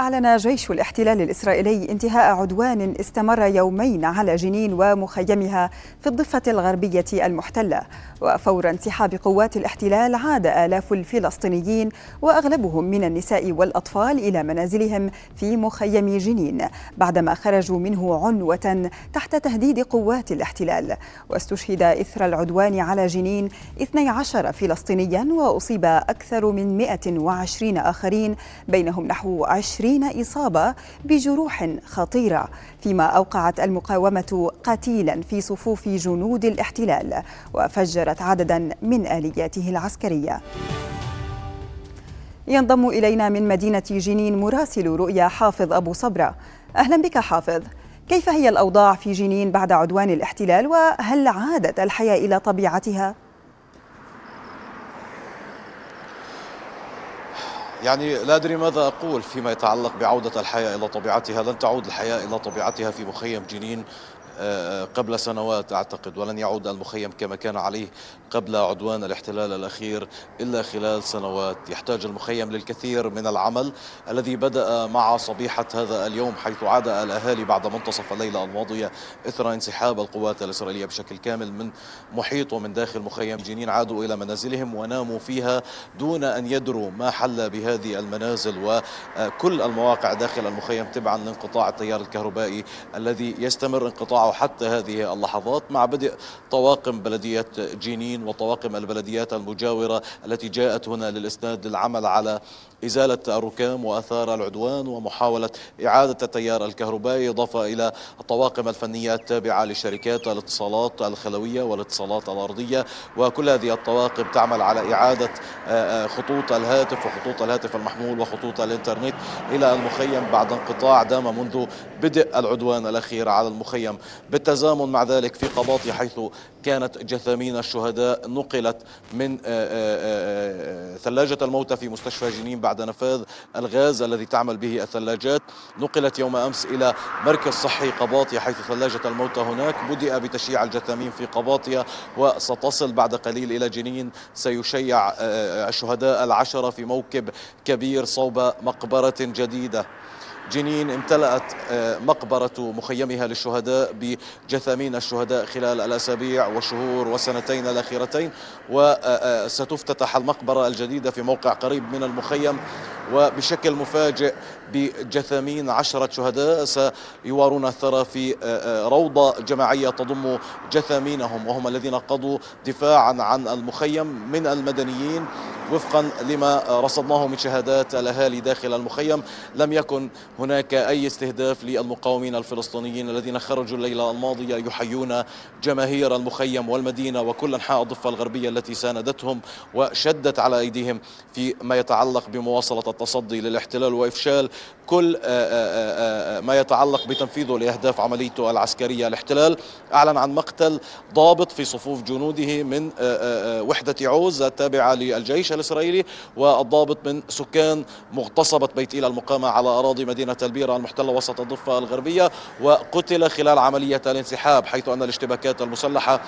أعلن جيش الاحتلال الإسرائيلي انتهاء عدوان استمر يومين على جنين ومخيمها في الضفة الغربية المحتلة. وفور انسحاب قوات الاحتلال عاد آلاف الفلسطينيين وأغلبهم من النساء والأطفال إلى منازلهم في مخيم جنين بعدما خرجوا منه عنوة تحت تهديد قوات الاحتلال. واستشهد إثر العدوان على جنين 12 فلسطينيا وأصيب أكثر من 120 آخرين بينهم نحو 20 إصابة بجروح خطيرة فيما أوقعت المقاومة قتيلا في صفوف جنود الاحتلال وفجرت عددا من آلياته العسكرية. ينضم إلينا من مدينة جنين مراسل رؤيا حافظ أبو صبرة. أهلا بك حافظ. كيف هي الأوضاع في جنين بعد عدوان الاحتلال وهل عادت الحياة إلى طبيعتها؟ يعني لا أدري ماذا أقول فيما يتعلق بعودة الحياة إلى طبيعتها لن تعود الحياة إلى طبيعتها في مخيم جنين. قبل سنوات أعتقد ولن يعود المخيم كما كان عليه قبل عدوان الاحتلال الأخير إلا خلال سنوات. يحتاج المخيم للكثير من العمل الذي بدأ مع صبيحة هذا اليوم حيث عاد الأهالي بعد منتصف الليلة الماضية إثر انسحاب القوات الإسرائيلية بشكل كامل من محيط ومن داخل مخيم جنين. عادوا إلى منازلهم وناموا فيها دون أن يدروا ما حل بهذه المنازل. وكل المواقع داخل المخيم تبعا لانقطاع التيار الكهربائي الذي يستمر انقطاعه حتى هذه اللحظات مع بدء طواقم بلدية جنين وطواقم البلديات المجاورة التي جاءت هنا للإسناد للعمل على إزالة الركام وأثار العدوان ومحاولة إعادة التيار الكهربائي إضافة إلى الطواقم الفنية التابعة لشركات الاتصالات الخلوية والاتصالات الأرضية. وكل هذه الطواقم تعمل على إعادة آه، آه، خطوط الهاتف وخطوط الهاتف المحمول وخطوط الإنترنت إلى المخيم بعد انقطاع دام منذ بدء العدوان الأخير على المخيم. بالتزامن مع ذلك في قباطي حيث كانت جثامين الشهداء نقلت من آه، ثلاجة الموتى في مستشفى جنين بعد نفاذ الغاز الذي تعمل به الثلاجات. نقلت يوم أمس إلى مركز صحي قباطية حيث ثلاجة الموتى هناك. بدأ بتشييع الجثامين في قباطية وستصل بعد قليل إلى جنين. سيشيع آه، آه، الشهداء العشرة في موكب كبير صوب مقبرة جديدة. جنين امتلأت آه، مقبرة مخيمها للشهداء بجثامين الشهداء خلال الأسابيع والشهور والسنتين الأخيرتين وستفتتح المقبرة الجديدة في موقع قريب من المخيم وبشكل مفاجئ بجثامين عشرة شهداء سيوارون الثرى في آه، آه، روضة جماعية تضم جثامينهم وهم الذين قضوا دفاعا عن المخيم من المدنيين. وفقا لما رصدناه من شهادات الأهالي داخل المخيم لم يكن هناك أي استهداف للمقاومين الفلسطينيين الذين خرجوا الليلة الماضية يحيون جماهير المخيم والمدينة وكل أنحاء الضفة الغربية التي ساندتهم وشدت على أيديهم فيما يتعلق بمواصلة التصدي للاحتلال وإفشال كل آه، آه، آه، ما يتعلق بتنفيذه لأهداف عمليته العسكرية. الاحتلال أعلن عن مقتل ضابط في صفوف جنوده من وحدة عوز التابعة للجيش الإسرائيلي والضابط من سكان مغتصبة بيت إيلا المقامة على أراضي مدينة البيرة المحتلة وسط الضفة الغربية وقتل خلال عملية الانسحاب حيث أن الاشتباكات المسلحة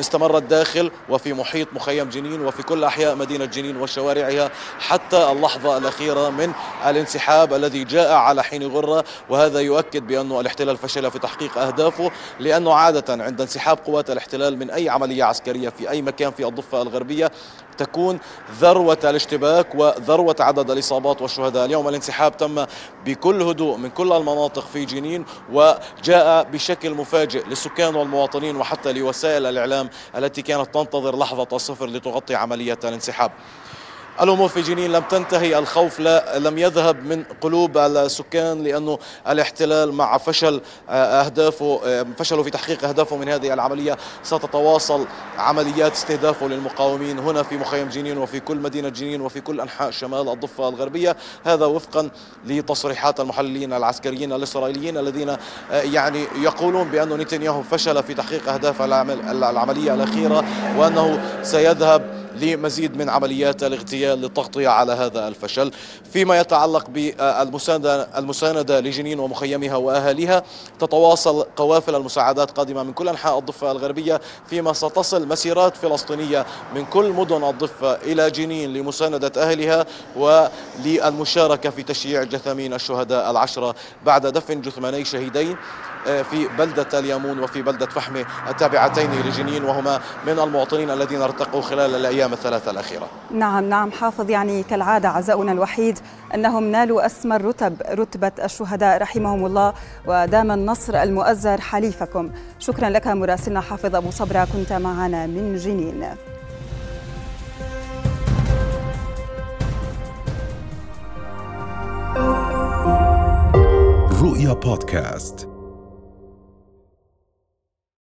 استمرت داخل وفي محيط مخيم جنين وفي كل أحياء مدينة جنين وشوارعها حتى اللحظة الأخيرة من الانسحاب الذي جاء على حين غرة. وهذا يؤكد بأن الاحتلال فشل في تحقيق أهدافه لأنه عادة عند انسحاب قوات الاحتلال من أي عملية عسكرية في أي مكان في الضفة الغربية تكون ذروة الاشتباك وذروة عدد الإصابات والشهداء. اليوم الانسحاب تم بكل هدوء من كل المناطق في جنين وجاء بشكل مفاجئ للسكان والمواطنين وحتى لوسائل الإعلام التي كانت تنتظر لحظة الصفر لتغطي عملية الانسحاب. الأمور في جنين لم تنتهي الخوف لا لم يذهب من قلوب السكان لأنه الاحتلال مع فشل آه، أهدافه آه، فشلوا في تحقيق أهدافه من هذه العملية. ستتواصل عمليات استهدافه للمقاومين هنا في مخيم جنين وفي كل مدينة جنين وفي كل أنحاء شمال الضفة الغربية. هذا وفقا لتصريحات المحللين العسكريين الإسرائيليين الذين آه، يعني يقولون بأن نتنياهو فشل في تحقيق أهداف العملية الأخيرة وأنه سيذهب لمزيد من عمليات الاغتيال للتغطية على هذا الفشل. فيما يتعلق بالمساندة المساندة لجنين ومخيمها وأهاليها تتواصل قوافل المساعدات قادمة من كل أنحاء الضفة الغربية فيما ستصل مسيرات فلسطينية من كل مدن الضفة إلى جنين لمساندة أهلها وللمشاركة في تشييع جثامين الشهداء العشرة بعد دفن جثماني شهيدين. في بلدة اليامون وفي بلدة فحمة التابعتين لجنين وهما من المواطنين الذين ارتقوا خلال الأيام الثلاثة الأخيرة. نعم نعم. حافظ يعني كالعادة عزاؤنا الوحيد أنهم نالوا أسمى الرتب رتبة الشهداء رحمهم الله ودام النصر المؤزر حليفكم. شكرا لك مراسلنا حافظ أبو صبرة كنت معنا من جنين. رؤيا بودكاست.